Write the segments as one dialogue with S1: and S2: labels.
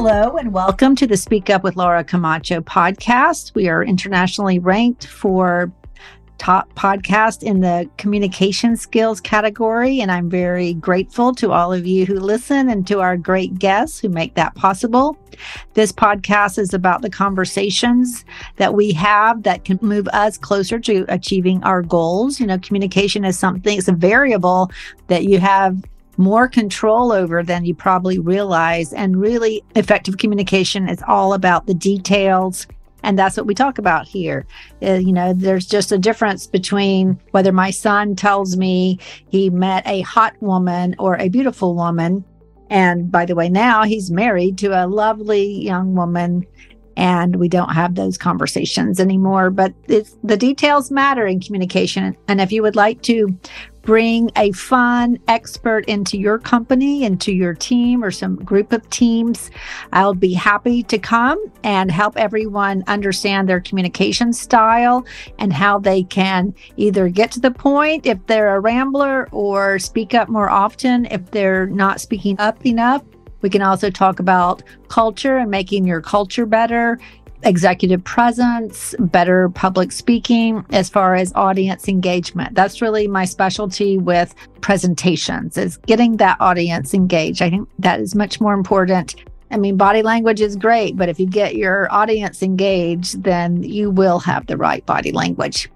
S1: Hello, and welcome to the Speak Up with Laura Camacho podcast. We are internationally ranked for top podcast in the communication skills category. And I'm very grateful to all of you who listen and to our great guests who make that possible. This podcast is about the conversations that we have that can move us closer to achieving our goals. You know, communication is something, it's a variable that you have more control over than you probably realize. And really, effective communication is all about the details. And that's what we talk about here. Uh, you know, there's just a difference between whether my son tells me he met a hot woman or a beautiful woman. And by the way, now he's married to a lovely young woman and we don't have those conversations anymore. But the details matter in communication. And if you would like to bring a fun expert into your company, into your team, or some group of teams, I'll be happy to come and help everyone understand their communication style and how they can either get to the point if they're a rambler or speak up more often if they're not speaking up enough we can also talk about culture and making your culture better, executive presence, better public speaking as far as audience engagement. That's really my specialty with presentations is getting that audience engaged. I think that is much more important. I mean, body language is great, but if you get your audience engaged, then you will have the right body language.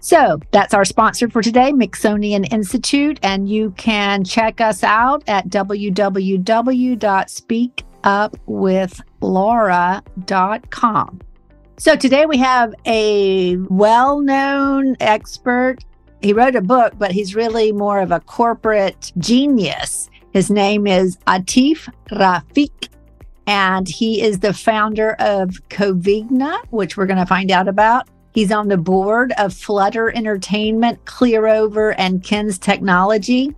S1: So that's our sponsor for today, Mixonian Institute. And you can check us out at www.speakupwithlaura.com. So today we have a well known expert. He wrote a book, but he's really more of a corporate genius. His name is Atif Rafiq, and he is the founder of Covigna, which we're going to find out about. He's on the board of Flutter Entertainment, Clearcover, and Kins Technology.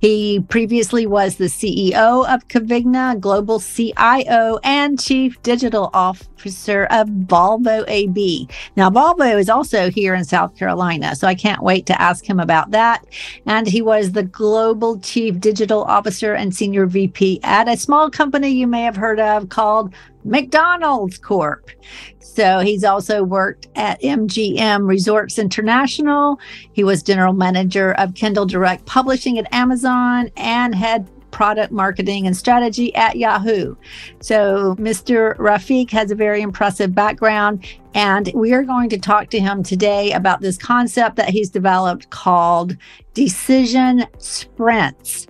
S1: He previously was the CEO of Covigna, global CIO, and chief digital officer of Volvo AB. Now, Volvo is also here in South Carolina, so I can't wait to ask him about that. And he was the global chief digital officer and senior VP at a small company you may have heard of called McDonald's Corp. So he's also worked at MGM Resorts International. He was general manager of Kindle Direct Publishing at Amazon and had product marketing and strategy at Yahoo. So Mr. Rafiq has a very impressive background. And we are going to talk to him today about this concept that he's developed called decision sprints.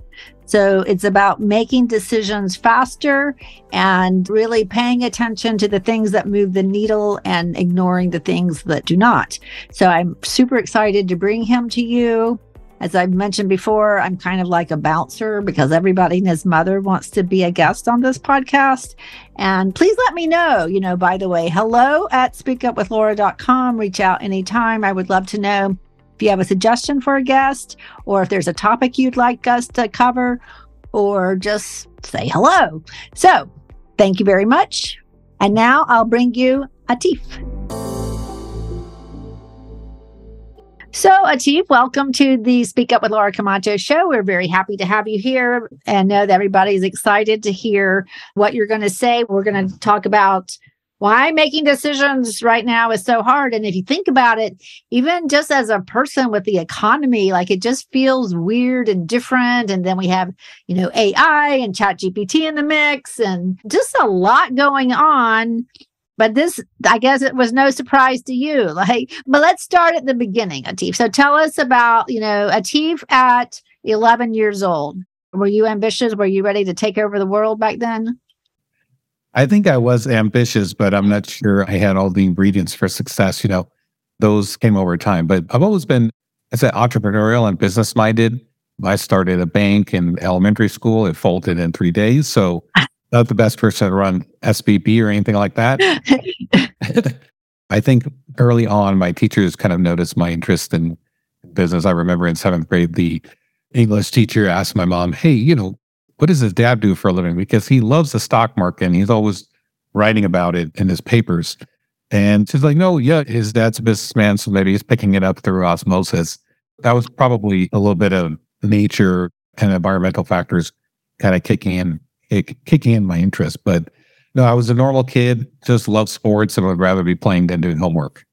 S1: So it's about making decisions faster and really paying attention to the things that move the needle and ignoring the things that do not. So I'm super excited to bring him to you. As I've mentioned before, I'm kind of like a bouncer because everybody and his mother wants to be a guest on this podcast. And please let me know, you know, by the way, hello at speakupwithlaura.com. Reach out anytime. I would love to know if you have a suggestion for a guest, or if there's a topic you'd like us to cover, or just say hello. So, thank you very much. And now I'll bring you Atif. So, Atif, welcome to the Speak Up with Laura Camacho show. We're very happy to have you here and know that everybody's excited to hear what you're going to say. We're going to talk about why making decisions right now is so hard. And if you think about it, even just as a person with the economy, like it just feels weird and different. And then we have, you know, AI and Chat GPT in the mix and just a lot going on. But this, I guess it was no surprise to you. Like, but let's start at the beginning, Atif. So tell us about, you know, Atif at 11 years old. Were you ambitious? Were you ready to take over the world back then?
S2: I think I was ambitious, but I'm not sure I had all the ingredients for success. You know, those came over time. But I've always been, I said, entrepreneurial and business minded. I started a bank in elementary school. It folded in three days. So not the best person to run SVB or anything like that. I think early on, my teachers kind of noticed my interest in business. I remember in seventh grade, the English teacher asked my mom, Hey, you know, what does his dad do for a living? Because he loves the stock market and he's always writing about it in his papers. And she's like, no, yeah, his dad's a businessman, so maybe he's picking it up through osmosis. That was probably a little bit of nature and environmental factors kind of kicking in, kicking in my interest. But No, I was a normal kid, just loved sports and would rather be playing than doing homework.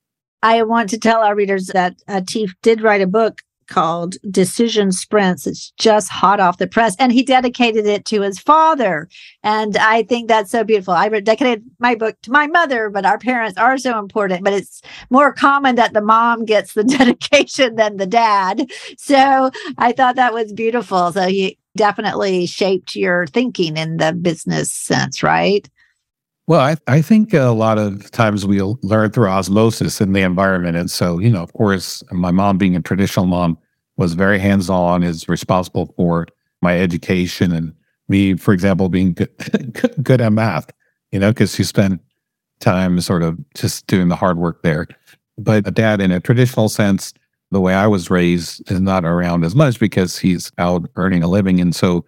S1: I want to tell our readers that uh, Teef did write a book called Decision Sprints. It's just hot off the press. And he dedicated it to his father. And I think that's so beautiful. I dedicated my book to my mother, but our parents are so important. But it's more common that the mom gets the dedication than the dad. So I thought that was beautiful. So he definitely shaped your thinking in the business sense, right?
S2: Well, I, I think a lot of times we learn through osmosis in the environment. And so, you know, of course, my mom being a traditional mom was very hands on, is responsible for my education and me, for example, being good, good at math, you know, because she spent time sort of just doing the hard work there. But a dad, in a traditional sense, the way I was raised is not around as much because he's out earning a living. And so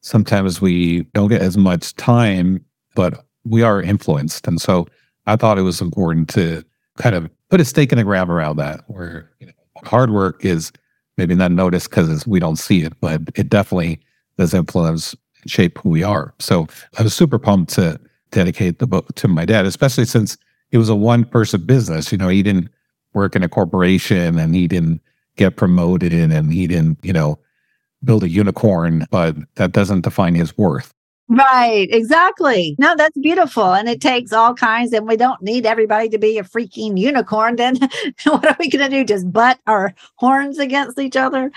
S2: sometimes we don't get as much time, but we are influenced. And so I thought it was important to kind of put a stake in the ground around that, where you know, hard work is maybe not noticed because we don't see it, but it definitely does influence shape who we are. So I was super pumped to dedicate the book to my dad, especially since it was a one person business. You know, he didn't work in a corporation and he didn't get promoted and he didn't, you know, build a unicorn, but that doesn't define his worth.
S1: Right, exactly. No, that's beautiful. And it takes all kinds, and we don't need everybody to be a freaking unicorn. Then what are we going to do? Just butt our horns against each other?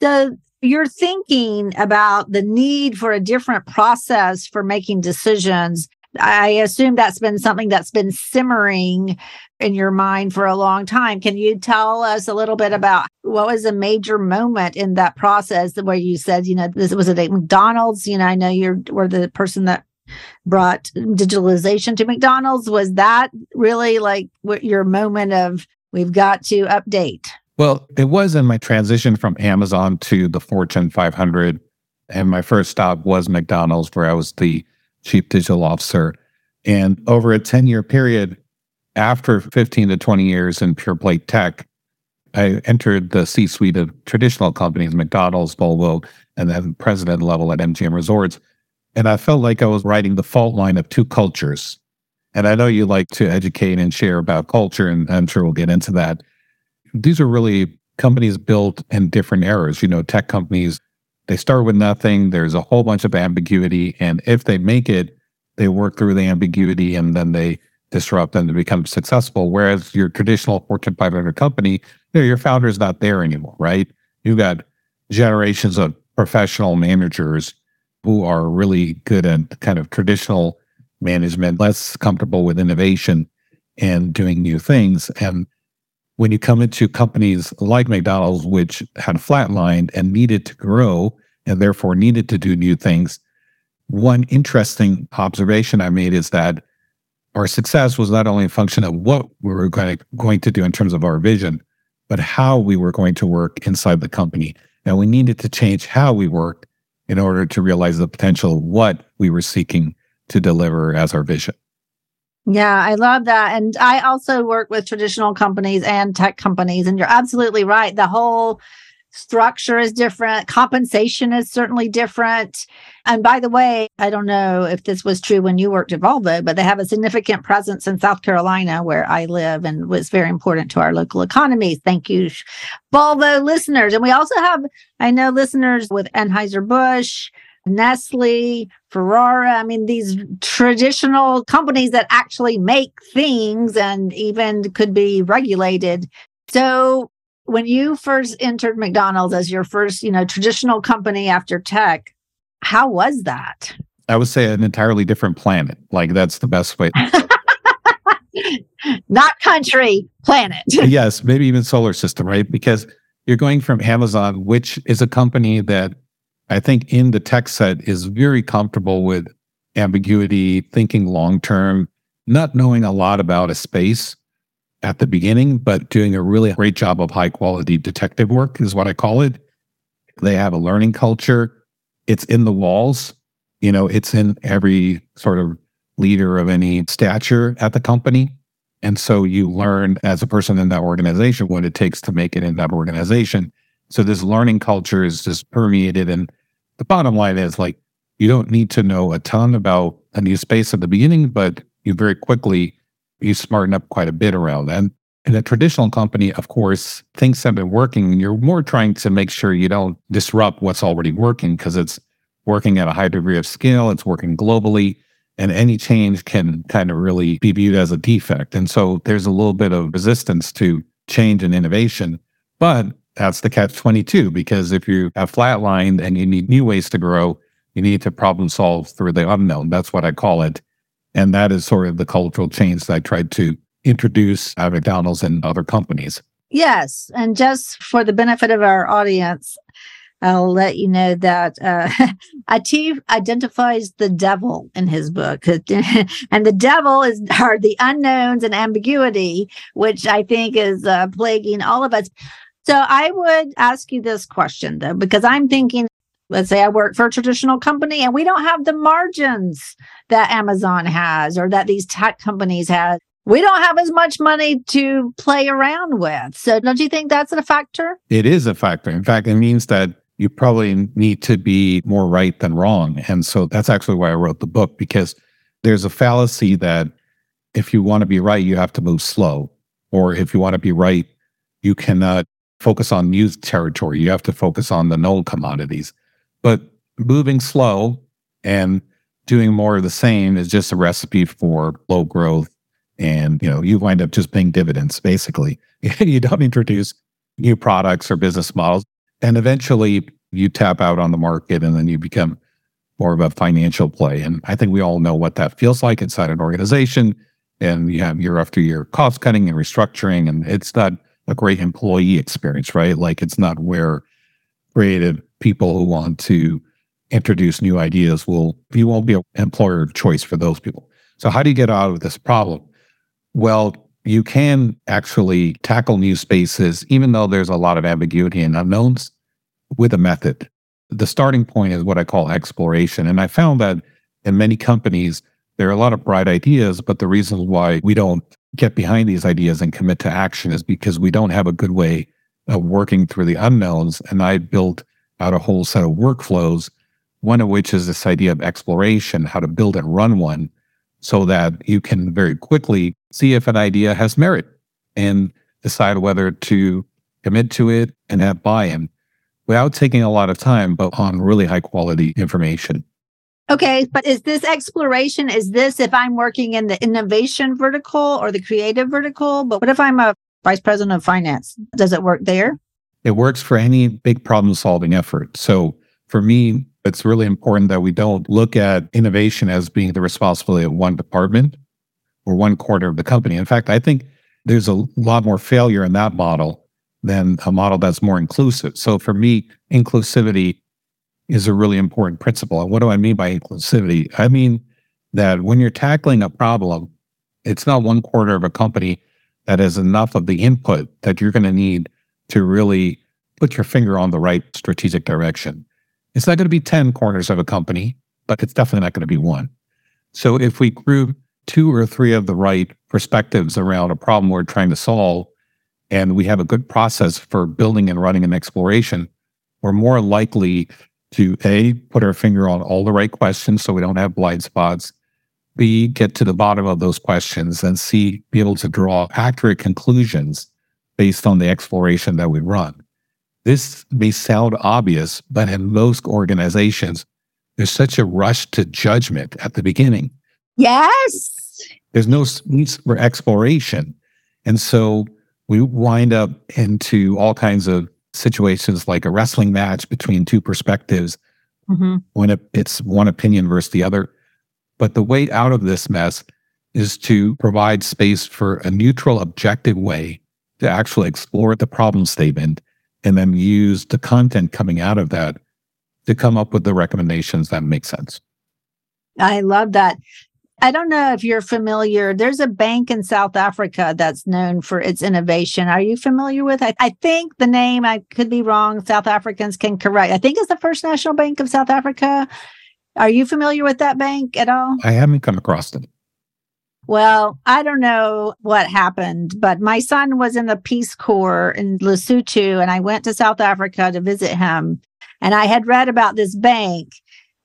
S1: The you're thinking about the need for a different process for making decisions I assume that's been something that's been simmering in your mind for a long time. Can you tell us a little bit about what was a major moment in that process where you said, you know, this was it at McDonald's? You know, I know you were the person that brought digitalization to McDonald's. Was that really like what your moment of we've got to update?
S2: Well, it was in my transition from Amazon to the Fortune 500. And my first stop was McDonald's, where I was the chief digital officer. And over a 10 year period, after 15 to 20 years in pure play tech, I entered the C suite of traditional companies, McDonald's, Volvo, and then president level at MGM Resorts. And I felt like I was riding the fault line of two cultures. And I know you like to educate and share about culture, and I'm sure we'll get into that. These are really companies built in different eras. You know, tech companies they start with nothing. There's a whole bunch of ambiguity. And if they make it, they work through the ambiguity and then they disrupt and they become successful. Whereas your traditional Fortune 500 company, you know, your founder's not there anymore, right? You've got generations of professional managers who are really good at kind of traditional management, less comfortable with innovation and doing new things. And when you come into companies like McDonald's, which had flatlined and needed to grow and therefore needed to do new things, one interesting observation I made is that our success was not only a function of what we were going to, going to do in terms of our vision, but how we were going to work inside the company. And we needed to change how we worked in order to realize the potential of what we were seeking to deliver as our vision.
S1: Yeah, I love that. And I also work with traditional companies and tech companies. And you're absolutely right. The whole structure is different, compensation is certainly different. And by the way, I don't know if this was true when you worked at Volvo, but they have a significant presence in South Carolina where I live and was very important to our local economy. Thank you, Volvo listeners. And we also have, I know, listeners with Anheuser-Busch Nestle, Ferrara. I mean, these traditional companies that actually make things and even could be regulated. So when you first entered McDonald's as your first, you know, traditional company after tech, how was that?
S2: I would say an entirely different planet. Like that's the best way.
S1: Not country, planet.
S2: yes, maybe even solar system, right? Because you're going from Amazon, which is a company that I think in the tech set is very comfortable with ambiguity, thinking long term, not knowing a lot about a space at the beginning, but doing a really great job of high quality detective work is what I call it. They have a learning culture. It's in the walls. You know, it's in every sort of leader of any stature at the company. And so you learn as a person in that organization what it takes to make it in that organization. So this learning culture is just permeated and the bottom line is like you don't need to know a ton about a new space at the beginning, but you very quickly you smarten up quite a bit around that. In a traditional company, of course, things have been working. And you're more trying to make sure you don't disrupt what's already working because it's working at a high degree of scale, it's working globally, and any change can kind of really be viewed as a defect. And so there's a little bit of resistance to change and innovation. But that's the catch 22 because if you have flatlined and you need new ways to grow, you need to problem solve through the unknown. That's what I call it. And that is sort of the cultural change that I tried to introduce at McDonald's and other companies.
S1: Yes. And just for the benefit of our audience, I'll let you know that uh, Atif identifies the devil in his book, and the devil is are the unknowns and ambiguity, which I think is uh, plaguing all of us. So I would ask you this question though, because I'm thinking let's say I work for a traditional company and we don't have the margins that Amazon has or that these tech companies have. We don't have as much money to play around with. So don't you think that's a factor?
S2: It is a factor. In fact, it means that you probably need to be more right than wrong. And so that's actually why I wrote the book because there's a fallacy that if you want to be right, you have to move slow. Or if you want to be right, you cannot focus on new territory. You have to focus on the known commodities. But moving slow and doing more of the same is just a recipe for low growth. And, you know, you wind up just paying dividends, basically. you don't introduce new products or business models. And eventually you tap out on the market and then you become more of a financial play. And I think we all know what that feels like inside an organization. And you have year after year cost cutting and restructuring. And it's not a great employee experience, right? Like it's not where creative people who want to introduce new ideas will you won't be an employer of choice for those people. So how do you get out of this problem? Well, you can actually tackle new spaces, even though there's a lot of ambiguity and unknowns, with a method. The starting point is what I call exploration. And I found that in many companies, there are a lot of bright ideas, but the reason why we don't get behind these ideas and commit to action is because we don't have a good way of working through the unknowns. And I built out a whole set of workflows, one of which is this idea of exploration, how to build and run one so that you can very quickly see if an idea has merit and decide whether to commit to it and have buy in without taking a lot of time, but on really high quality information.
S1: Okay, but is this exploration? Is this if I'm working in the innovation vertical or the creative vertical? But what if I'm a vice president of finance? Does it work there?
S2: It works for any big problem solving effort. So for me, it's really important that we don't look at innovation as being the responsibility of one department or one quarter of the company. In fact, I think there's a lot more failure in that model than a model that's more inclusive. So for me, inclusivity is a really important principle. And what do I mean by inclusivity? I mean that when you're tackling a problem, it's not one quarter of a company that has enough of the input that you're going to need to really put your finger on the right strategic direction. It's not going to be 10 corners of a company, but it's definitely not going to be one. So if we group two or three of the right perspectives around a problem we're trying to solve, and we have a good process for building and running an exploration, we're more likely to A, put our finger on all the right questions so we don't have blind spots, B, get to the bottom of those questions, and C, be able to draw accurate conclusions based on the exploration that we run. This may sound obvious, but in most organizations, there's such a rush to judgment at the beginning.
S1: Yes.
S2: There's no space for exploration. And so we wind up into all kinds of situations like a wrestling match between two perspectives mm-hmm. when it, it's one opinion versus the other. But the way out of this mess is to provide space for a neutral, objective way to actually explore the problem statement and then use the content coming out of that to come up with the recommendations that make sense.
S1: I love that. I don't know if you're familiar. There's a bank in South Africa that's known for its innovation. Are you familiar with? I, I think the name, I could be wrong. South Africans can correct. I think it's the First National Bank of South Africa. Are you familiar with that bank at all?
S2: I haven't come across it.
S1: Well, I don't know what happened, but my son was in the Peace Corps in Lesotho, and I went to South Africa to visit him. And I had read about this bank,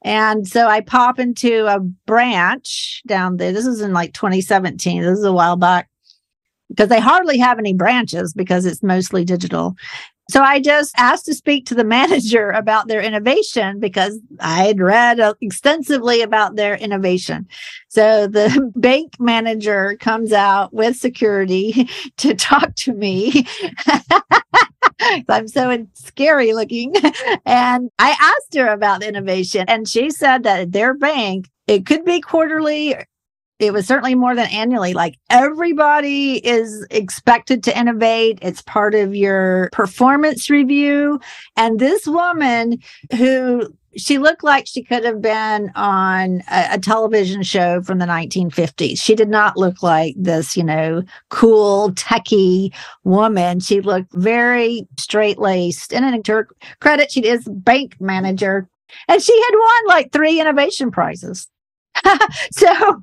S1: And so I pop into a branch down there. This is in like 2017. This is a while back because they hardly have any branches because it's mostly digital. So I just asked to speak to the manager about their innovation because I had read uh, extensively about their innovation. So the bank manager comes out with security to talk to me. I'm so scary looking. And I asked her about innovation, and she said that their bank, it could be quarterly it was certainly more than annually. Like everybody is expected to innovate. It's part of your performance review. And this woman who she looked like she could have been on a, a, television show from the 1950s. She did not look like this, you know, cool, techie woman. She looked very straight laced. And in her credit, she is bank manager. And she had won like three innovation prizes. so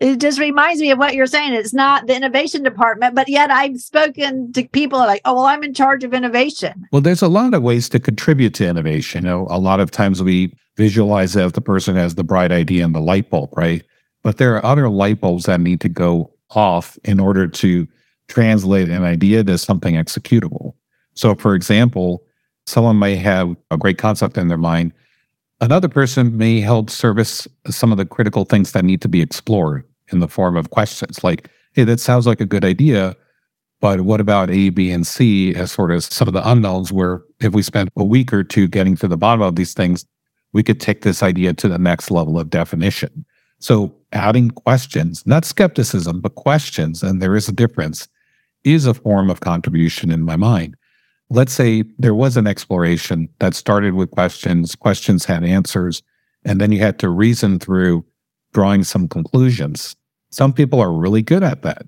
S1: it just reminds me of what you're saying. It's not the innovation department, but yet I've spoken to people like, oh, well, I'm in charge of innovation.
S2: Well, there's a lot of ways to contribute to innovation. You know, a lot of times we visualize that the person has the bright idea and the light bulb, right? But there are other light bulbs that need to go off in order to translate an idea to something executable. So, for example, someone may have a great concept in their mind Another person may help service some of the critical things that need to be explored in the form of questions like, hey, that sounds like a good idea, but what about A, B, and C as sort of some of the unknowns where if we spent a week or two getting to the bottom of these things, we could take this idea to the next level of definition. So adding questions, not skepticism, but questions, and there is a difference, is a form of contribution in my mind let's say there was an exploration that started with questions, questions had answers, and then you had to reason through drawing some conclusions. Some people are really good at that.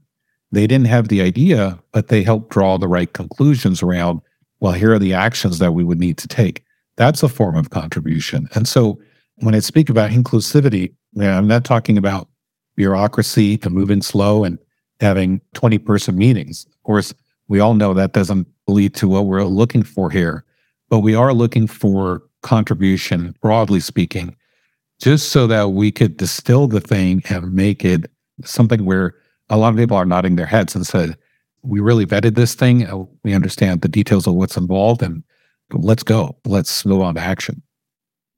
S2: They didn't have the idea, but they helped draw the right conclusions around, well, here are the actions that we would need to take. That's a form of contribution. And so when I speak about inclusivity, I'm not talking about bureaucracy to move in slow and having 20 person meetings. Of course, we all know that doesn't lead to what we're looking for here, but we are looking for contribution, broadly speaking, just so that we could distill the thing and make it something where a lot of people are nodding their heads and said, we really vetted this thing. Uh, we understand the details of what's involved and let's go. Let's move on to action.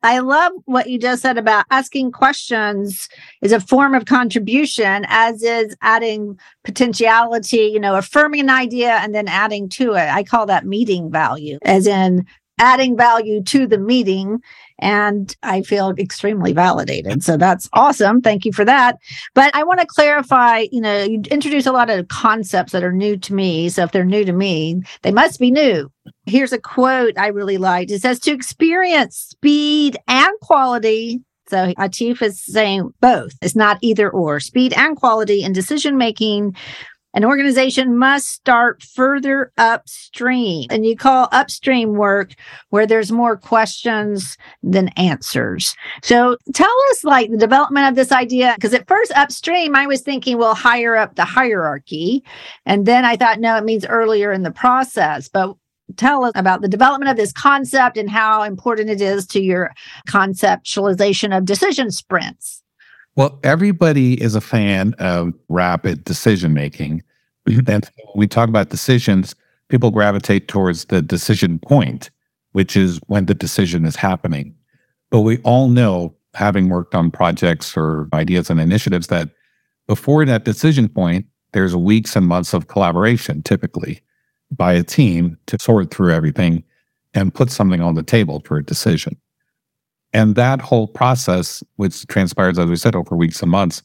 S1: I love what you just said about asking questions is a form of contribution, as is adding potentiality, you know, affirming an idea and then adding to it. I call that meeting value, as in adding value to the meeting. And I feel extremely validated. So that's awesome. Thank you for that. But I want to clarify you know, you introduce a lot of concepts that are new to me. So if they're new to me, they must be new. Here's a quote I really liked it says, To experience speed and quality, so Atif is saying both. It's not either or. Speed and quality in decision making an organization must start further upstream. And you call upstream work where there's more questions than answers. So tell us like the development of this idea. Because at first, upstream, I was thinking, well, higher up the hierarchy. And then I thought, no, it means earlier in the process. But tell us about the development of this concept and how important it is to your conceptualization of decision sprints.
S2: Well, everybody is a fan of rapid decision making. Mm-hmm. And when we talk about decisions, people gravitate towards the decision point, which is when the decision is happening. But we all know, having worked on projects or ideas and initiatives, that before that decision point, there's weeks and months of collaboration typically by a team to sort through everything and put something on the table for a decision. And that whole process, which transpires, as we said, over weeks and months,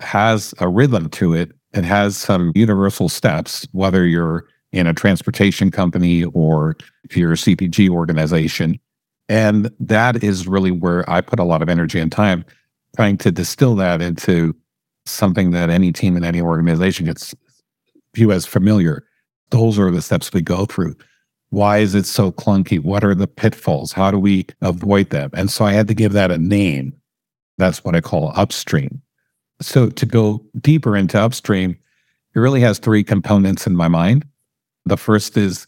S2: has a rhythm to it. It has some universal steps, whether you're in a transportation company or if you're a CPG organization. And that is really where I put a lot of energy and time trying to distill that into something that any team in any organization gets view as familiar. Those are the steps we go through. Why is it so clunky? What are the pitfalls? How do we avoid them? And so I had to give that a name. That's what I call upstream. So to go deeper into upstream, it really has three components in my mind. The first is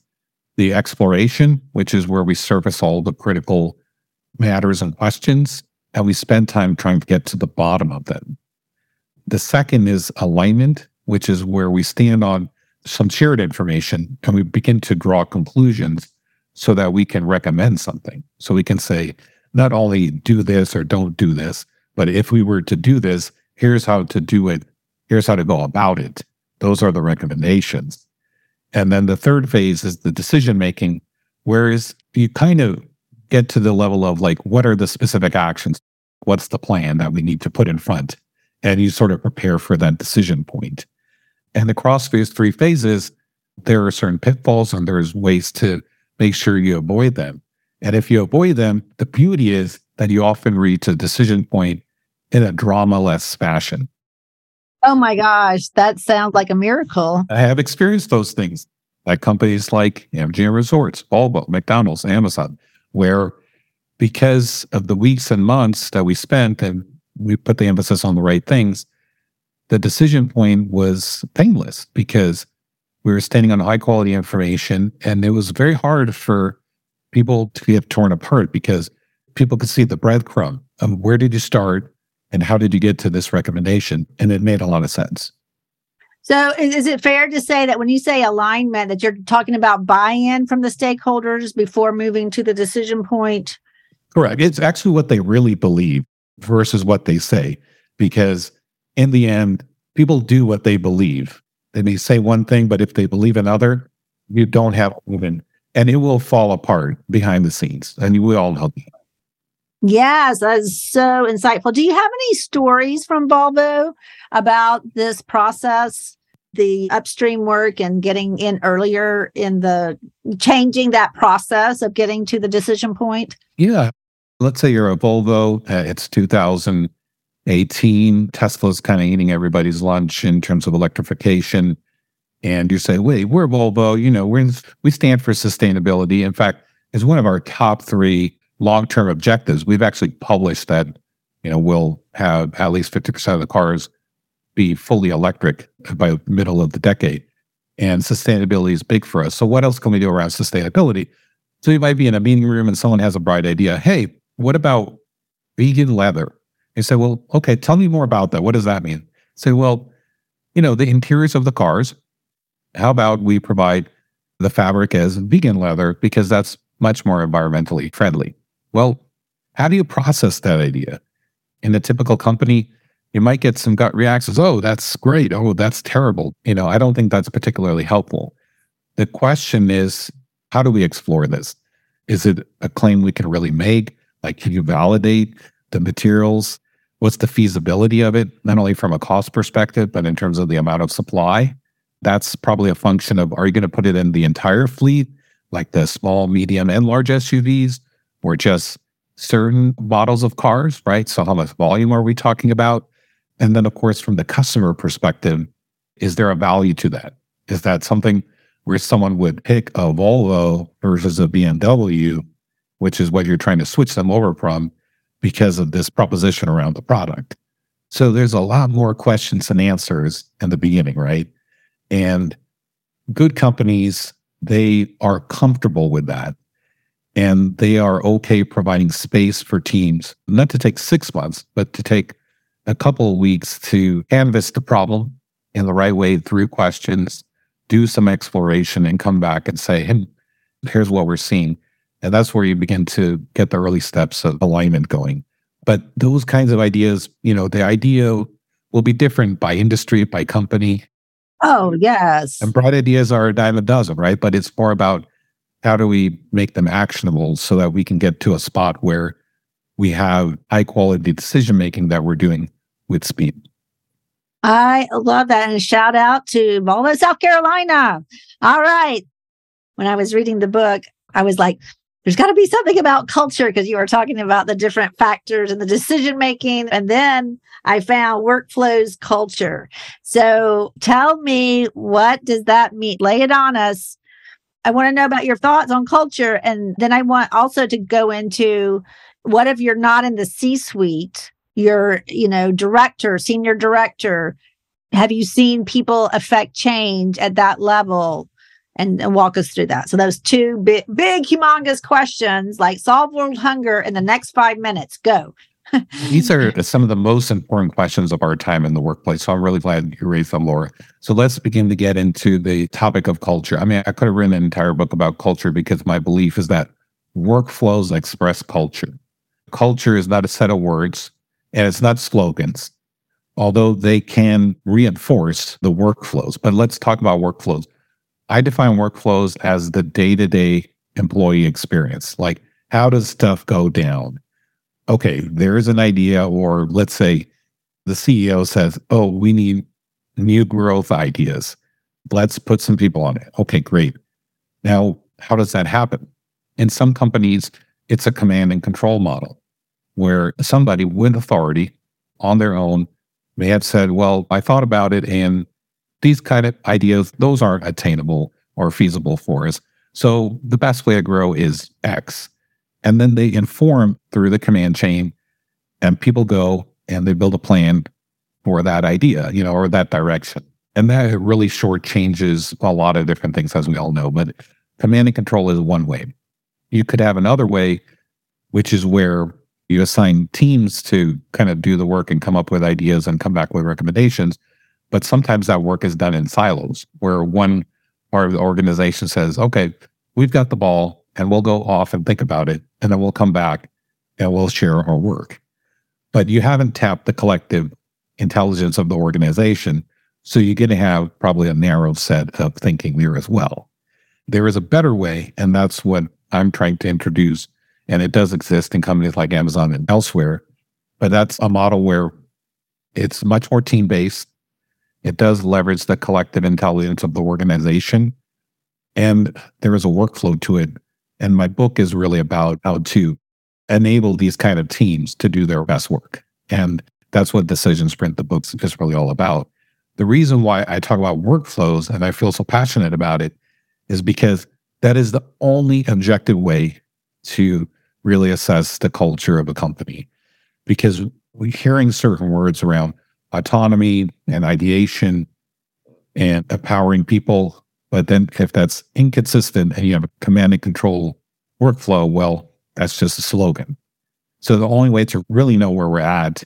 S2: the exploration, which is where we surface all the critical matters and questions. and we spend time trying to get to the bottom of them. The second is alignment, which is where we stand on some shared information and we begin to draw conclusions so that we can recommend something. So we can say, not only do this or don't do this, but if we were to do this, here's how to do it. Here's how to go about it. Those are the recommendations. And then the third phase is the decision making, whereas you kind of get to the level of like, what are the specific actions? What's the plan that we need to put in front? And you sort of prepare for that decision point. And across these three phases, there are certain pitfalls and there's ways to make sure you avoid them. And if you avoid them, the beauty is that you often reach a decision point in a drama less fashion.
S1: Oh my gosh, that sounds like a miracle.
S2: I have experienced those things at companies like MGM Resorts, Volvo, McDonald's, Amazon, where because of the weeks and months that we spent and we put the emphasis on the right things, the decision point was painless because we were standing on high quality information and it was very hard for people to get torn apart because people could see the breadcrumb of where did you start and how did you get to this recommendation and it made a lot of sense.
S1: So is, is it fair to say that when you say alignment that you're talking about buy-in from the stakeholders before moving to the decision point?
S2: Correct. It's actually what they really believe versus what they say because in the end people do what they believe they may say one thing but if they believe another you don't have movement and it will fall apart behind the scenes and we all know that
S1: Yes, that's so insightful. Do you have any stories from Volvo about this process, the upstream work and getting in earlier in the changing that process of getting to the decision point?
S2: Yeah. Let's say you're a Volvo, uh, it's 2018. Tesla's kind of eating everybody's lunch in terms of electrification. And you say, wait, we're Volvo, you know, we're in, we stand for sustainability. In fact, it's one of our top three long-term objectives, we've actually published that, you know, we'll have at least 50% of the cars be fully electric by the middle of the decade. And sustainability is big for us. So what else can we do around sustainability? So you might be in a meeting room and someone has a bright idea. Hey, what about vegan leather? You say, well, okay, tell me more about that. What does that mean? Say, well, you know, the interiors of the cars, how about we provide the fabric as vegan leather because that's much more environmentally friendly. Well, how do you process that idea? In a typical company, you might get some gut reactions. Oh, that's great. Oh, that's terrible. You know, I don't think that's particularly helpful. The question is, how do we explore this? Is it a claim we can really make? Like, can you validate the materials? What's the feasibility of it, not only from a cost perspective, but in terms of the amount of supply? That's probably a function of are you going to put it in the entire fleet, like the small, medium, and large SUVs? or just certain models of cars, right? So, how much volume are we talking about? And then, of course, from the customer perspective, is there a value to that? Is that something where someone would pick a Volvo versus a BMW, which is what you're trying to switch them over from because of this proposition around the product? So, there's a lot more questions and answers in the beginning, right? And good companies, they are comfortable with that and they are okay providing space for teams, not to take six months, but to take a couple of weeks to canvas the problem in the right way through questions, do some exploration, and come back and say, hey, here's what we're seeing. And that's where you begin to get the early steps of alignment going. But those kinds of ideas, you know, the idea will be different by industry, by company.
S1: Oh, yes.
S2: And bright ideas are a dime a dozen, right? But it's more about how do we make them actionable so that we can get to a spot where we have high quality decision making that we're doing with speed?
S1: I love that. And shout out to Volvo, South Carolina. All right. When I was reading the book, I was like, there's got to be something about culture because you were talking about the different factors and the decision making. And then I found workflows culture. So tell me, what does that mean? Lay it on us. I want to know about your thoughts on culture. And then I want also to go into what if you're not in the C suite, you're, you know, director, senior director. Have you seen people affect change at that level? And, and walk us through that. So those two big, big, humongous questions like solve world hunger in the next five minutes. Go.
S2: These are some of the most important questions of our time in the workplace. So I'm really glad you raised them, Laura. So let's begin to get into the topic of culture. I mean, I could have written an entire book about culture because my belief is that workflows express culture. Culture is not a set of words and it's not slogans, although they can reinforce the workflows. But let's talk about workflows. I define workflows as the day to day employee experience. Like, how does stuff go down? Okay, there is an idea, or let's say the CEO says, Oh, we need new growth ideas. Let's put some people on it. Okay, great. Now, how does that happen? In some companies, it's a command and control model where somebody with authority on their own may have said, Well, I thought about it and these kind of ideas, those aren't attainable or feasible for us. So the best way to grow is X. And then they inform through the command chain, and people go and they build a plan for that idea, you know, or that direction. And that really shortchanges a lot of different things, as we all know. But command and control is one way. You could have another way, which is where you assign teams to kind of do the work and come up with ideas and come back with recommendations. But sometimes that work is done in silos where one part of the organization says, okay, we've got the ball and we'll go off and think about it. And then we'll come back and we'll share our work. But you haven't tapped the collective intelligence of the organization. So you're going to have probably a narrow set of thinking there as well. There is a better way, and that's what I'm trying to introduce. And it does exist in companies like Amazon and elsewhere. But that's a model where it's much more team based. It does leverage the collective intelligence of the organization. And there is a workflow to it. And my book is really about how to enable these kind of teams to do their best work. And that's what Decision Sprint, the book, is really all about. The reason why I talk about workflows and I feel so passionate about it is because that is the only objective way to really assess the culture of a company. Because we're hearing certain words around autonomy and ideation and empowering people. But then if that's inconsistent and you have a command and control workflow, well, that's just a slogan. So the only way to really know where we're at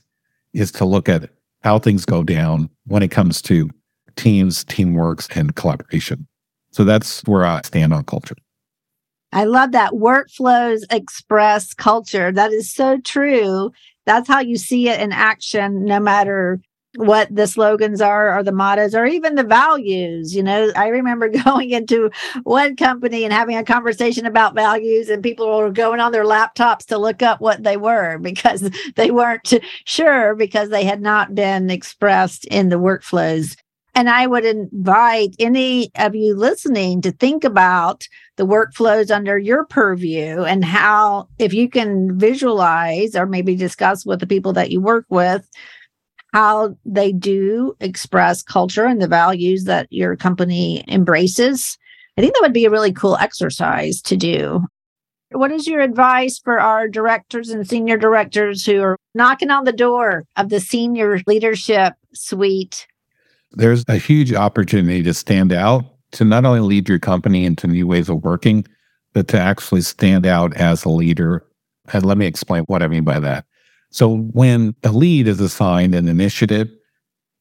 S2: is to look at how things go down when it comes to teams, teamwork, and collaboration. So that's where I stand on culture.
S1: I love that workflows express culture. That is so true. That's how you see it in action, no matter what the slogans are or the mottos or even the values. You know, I remember going into one company and having a conversation about values, and people were going on their laptops to look up what they were because they weren't sure because they had not been expressed in the workflows. And I would invite any of you listening to think about the workflows under your purview and how, if you can visualize or maybe discuss with the people that you work with, how they do express culture and the values that your company embraces. I think that would be a really cool exercise to do. What is your advice for our directors and senior directors who are knocking on the door of the senior leadership suite
S2: there's a huge opportunity to stand out, to not only lead your company into new ways of working, but to actually stand out as a leader. And let me explain what I mean by that. So, when a lead is assigned an initiative,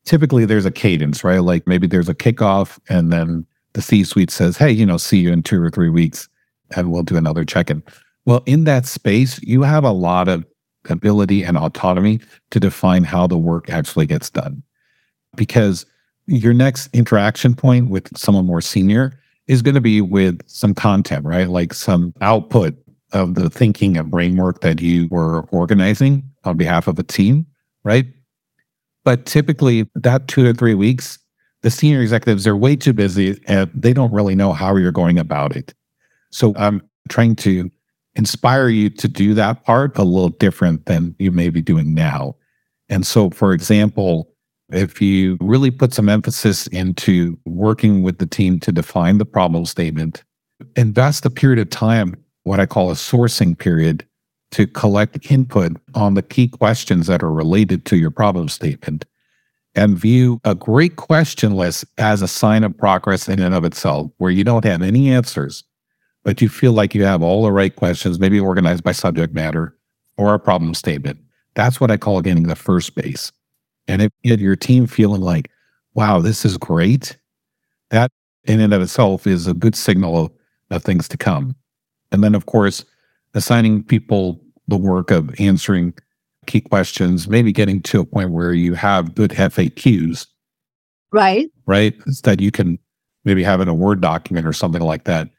S2: typically there's a cadence, right? Like maybe there's a kickoff, and then the C suite says, Hey, you know, see you in two or three weeks, and we'll do another check in. Well, in that space, you have a lot of ability and autonomy to define how the work actually gets done. Because your next interaction point with someone more senior is going to be with some content, right? Like some output of the thinking and brain work that you were organizing on behalf of a team, right? But typically, that two to three weeks, the senior executives are way too busy and they don't really know how you're going about it. So I'm trying to inspire you to do that part a little different than you may be doing now. And so, for example, if you really put some emphasis into working with the team to define the problem statement, invest a period of time, what I call a sourcing period, to collect input on the key questions that are related to your problem statement and view a great question list as a sign of progress in and of itself, where you don't have any answers, but you feel like you have all the right questions, maybe organized by subject matter or a problem statement. That's what I call getting the first base. And if you your team feeling like, wow, this is great, that in and of itself is a good signal of, of things to come. And then, of course, assigning people the work of answering key questions, maybe getting to a point where you have good FAQs.
S1: Right.
S2: Right. That you can maybe have in a Word document or something like that.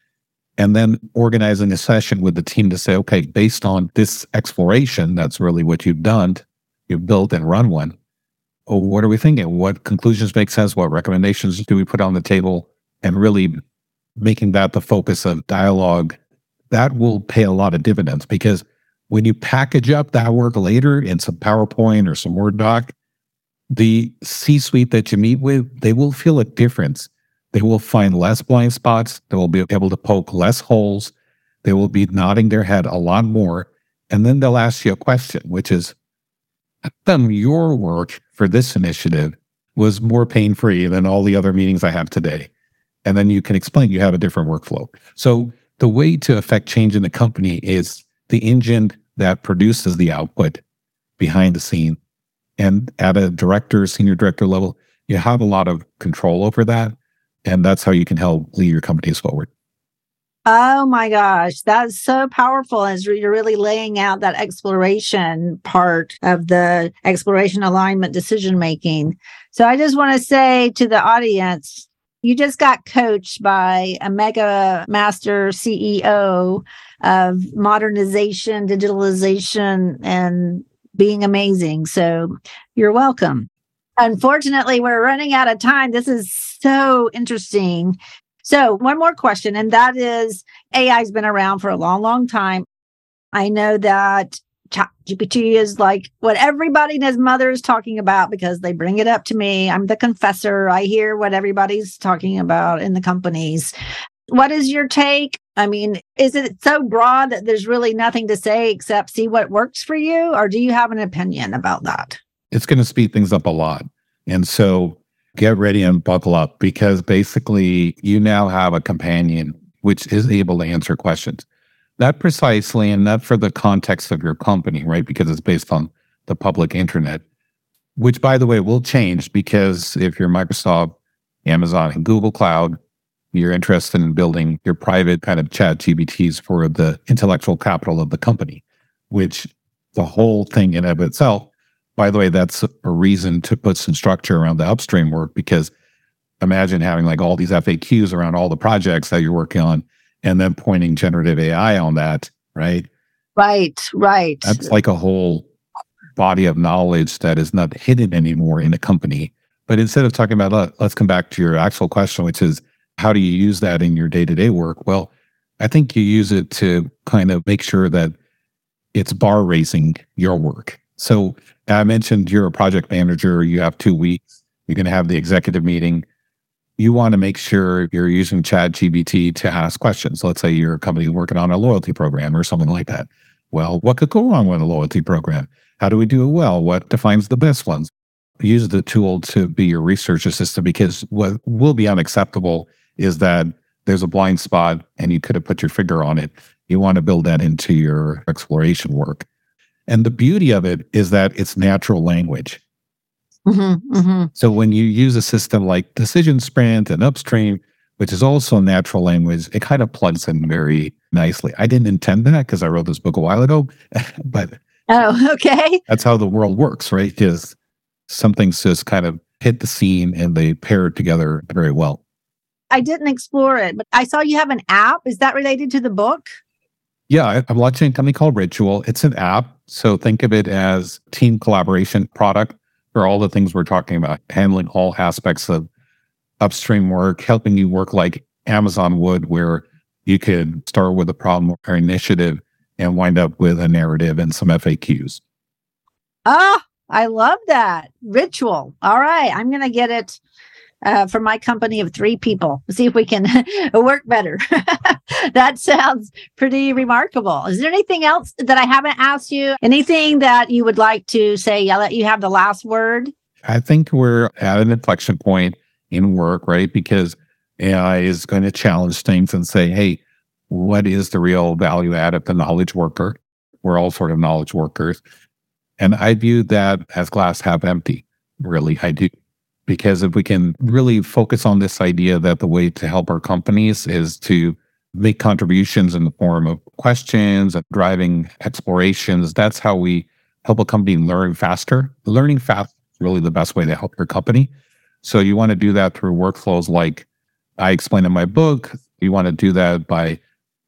S2: And then organizing a session with the team to say, okay, based on this exploration, that's really what you've done. You've built and run one. Oh, what are we thinking? What conclusions make sense? What recommendations do we put on the table? And really making that the focus of dialogue, that will pay a lot of dividends because when you package up that work later in some PowerPoint or some Word doc, the C suite that you meet with, they will feel a difference they will find less blind spots. They will be able to poke less holes. They will be nodding their head a lot more. And then they'll ask you a question, which is, come your work for this initiative was more pain free than all the other meetings I have today? And then you can explain you have a different workflow. So the way to affect change in the company is the engine that produces the output behind the scene. And at a director, senior director level, you have a lot of control over that. And that's how you can help lead your companies forward.
S1: Oh my gosh, that's so powerful as you're really laying out that exploration part of the exploration alignment decision making. So I just want to say to the audience, you just got coached by a mega master CEO of modernization, digitalization, and being amazing. So you're welcome. Unfortunately, we're running out of time. This is so interesting. So, one more question, and that is AI has been around for a long, long time. I know that GPT is like what everybody and his mother is talking about because they bring it up to me. I'm the confessor. I hear what everybody's talking about in the companies. What is your take? I mean, is it so broad that there's really nothing to say except see what works for you? Or do you have an opinion about that?
S2: it's going to speed things up a lot. And so get ready and buckle up because basically you now have a companion which is able to answer questions. Not precisely and not for the context of your company, right? Because it's based on the public internet, which by the way will change because if you're Microsoft, Amazon, and Google Cloud, you're interested in building your private kind of ChatGPTs for the intellectual capital of the company, which the whole thing in of itself by the way, that's a reason to put some structure around the upstream work because imagine having like all these FAQs around all the projects that you're working on and then pointing generative AI on that, right?
S1: Right, right.
S2: That's like a whole body of knowledge that is not hidden anymore in a company. But instead of talking about, let's come back to your actual question, which is how do you use that in your day to day work? Well, I think you use it to kind of make sure that it's bar raising your work. So I mentioned you're a project manager, you have two weeks, you're going to have the executive meeting. You want to make sure you're using ChatGPT to ask questions. Let's say you're a company working on a loyalty program or something like that. Well, what could go wrong with a loyalty program? How do we do it well? What defines the best ones? Use the tool to be your research assistant because what will be unacceptable is that there's a blind spot and you could have put your finger on it. You want to build that into your exploration work. And the beauty of it is that it's natural language. Mm-hmm, mm-hmm. So when you use a system like Decision Sprint and Upstream, which is also natural language, it kind of plugs in very nicely. I didn't intend that because I wrote this book a while ago, but
S1: oh, okay,
S2: that's how the world works, right? Is some things just kind of hit the scene and they pair together very well.
S1: I didn't explore it, but I saw you have an app. Is that related to the book?
S2: Yeah, I'm launching a company called Ritual. It's an app. So think of it as team collaboration product for all the things we're talking about, handling all aspects of upstream work, helping you work like Amazon would, where you could start with a problem or initiative and wind up with a narrative and some FAQs.
S1: Ah, I love that. Ritual. All right. I'm going to get it uh, for my company of three people. See if we can work better. that sounds pretty remarkable. Is there anything else that I haven't asked you? Anything that you would like to say? I'll let you have the last word.
S2: I think we're at an inflection point in work, right? Because AI is going to challenge things and say, hey, what is the real value add of the knowledge worker? We're all sort of knowledge workers. And I view that as glass half empty. Really, I do. Because if we can really focus on this idea that the way to help our companies is to make contributions in the form of questions and driving explorations, that's how we help a company learn faster. Learning fast is really the best way to help your company. So you want to do that through workflows like I explain in my book. You want to do that by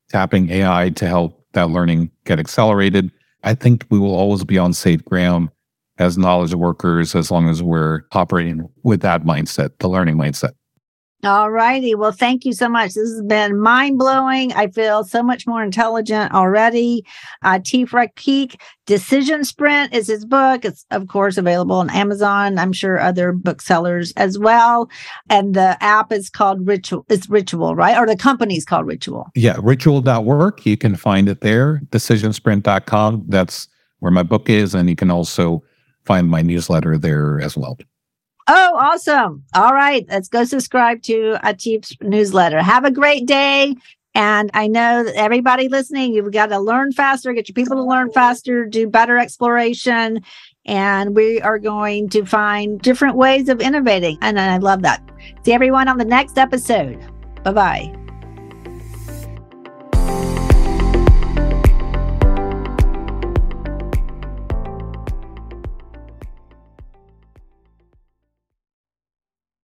S2: tapping AI to help that learning get accelerated. I think we will always be on safe ground as knowledge workers as long as we're operating with that mindset, the learning mindset.
S1: All righty. Well, thank you so much. This has been mind blowing. I feel so much more intelligent already. Uh, Peak Decision Sprint is his book. It's, of course, available on Amazon. I'm sure other booksellers as well. And the app is called Ritual. It's Ritual, right? Or the company's called Ritual.
S2: Yeah, ritual.work. You can find it there. Decisionsprint.com. That's where my book is. And you can also find my newsletter there as well.
S1: Oh, awesome. All right. Let's go subscribe to Atif's newsletter. Have a great day. And I know that everybody listening, you've got to learn faster, get your people to learn faster, do better exploration. And we are going to find different ways of innovating. And I love that. See everyone on the next episode. Bye bye.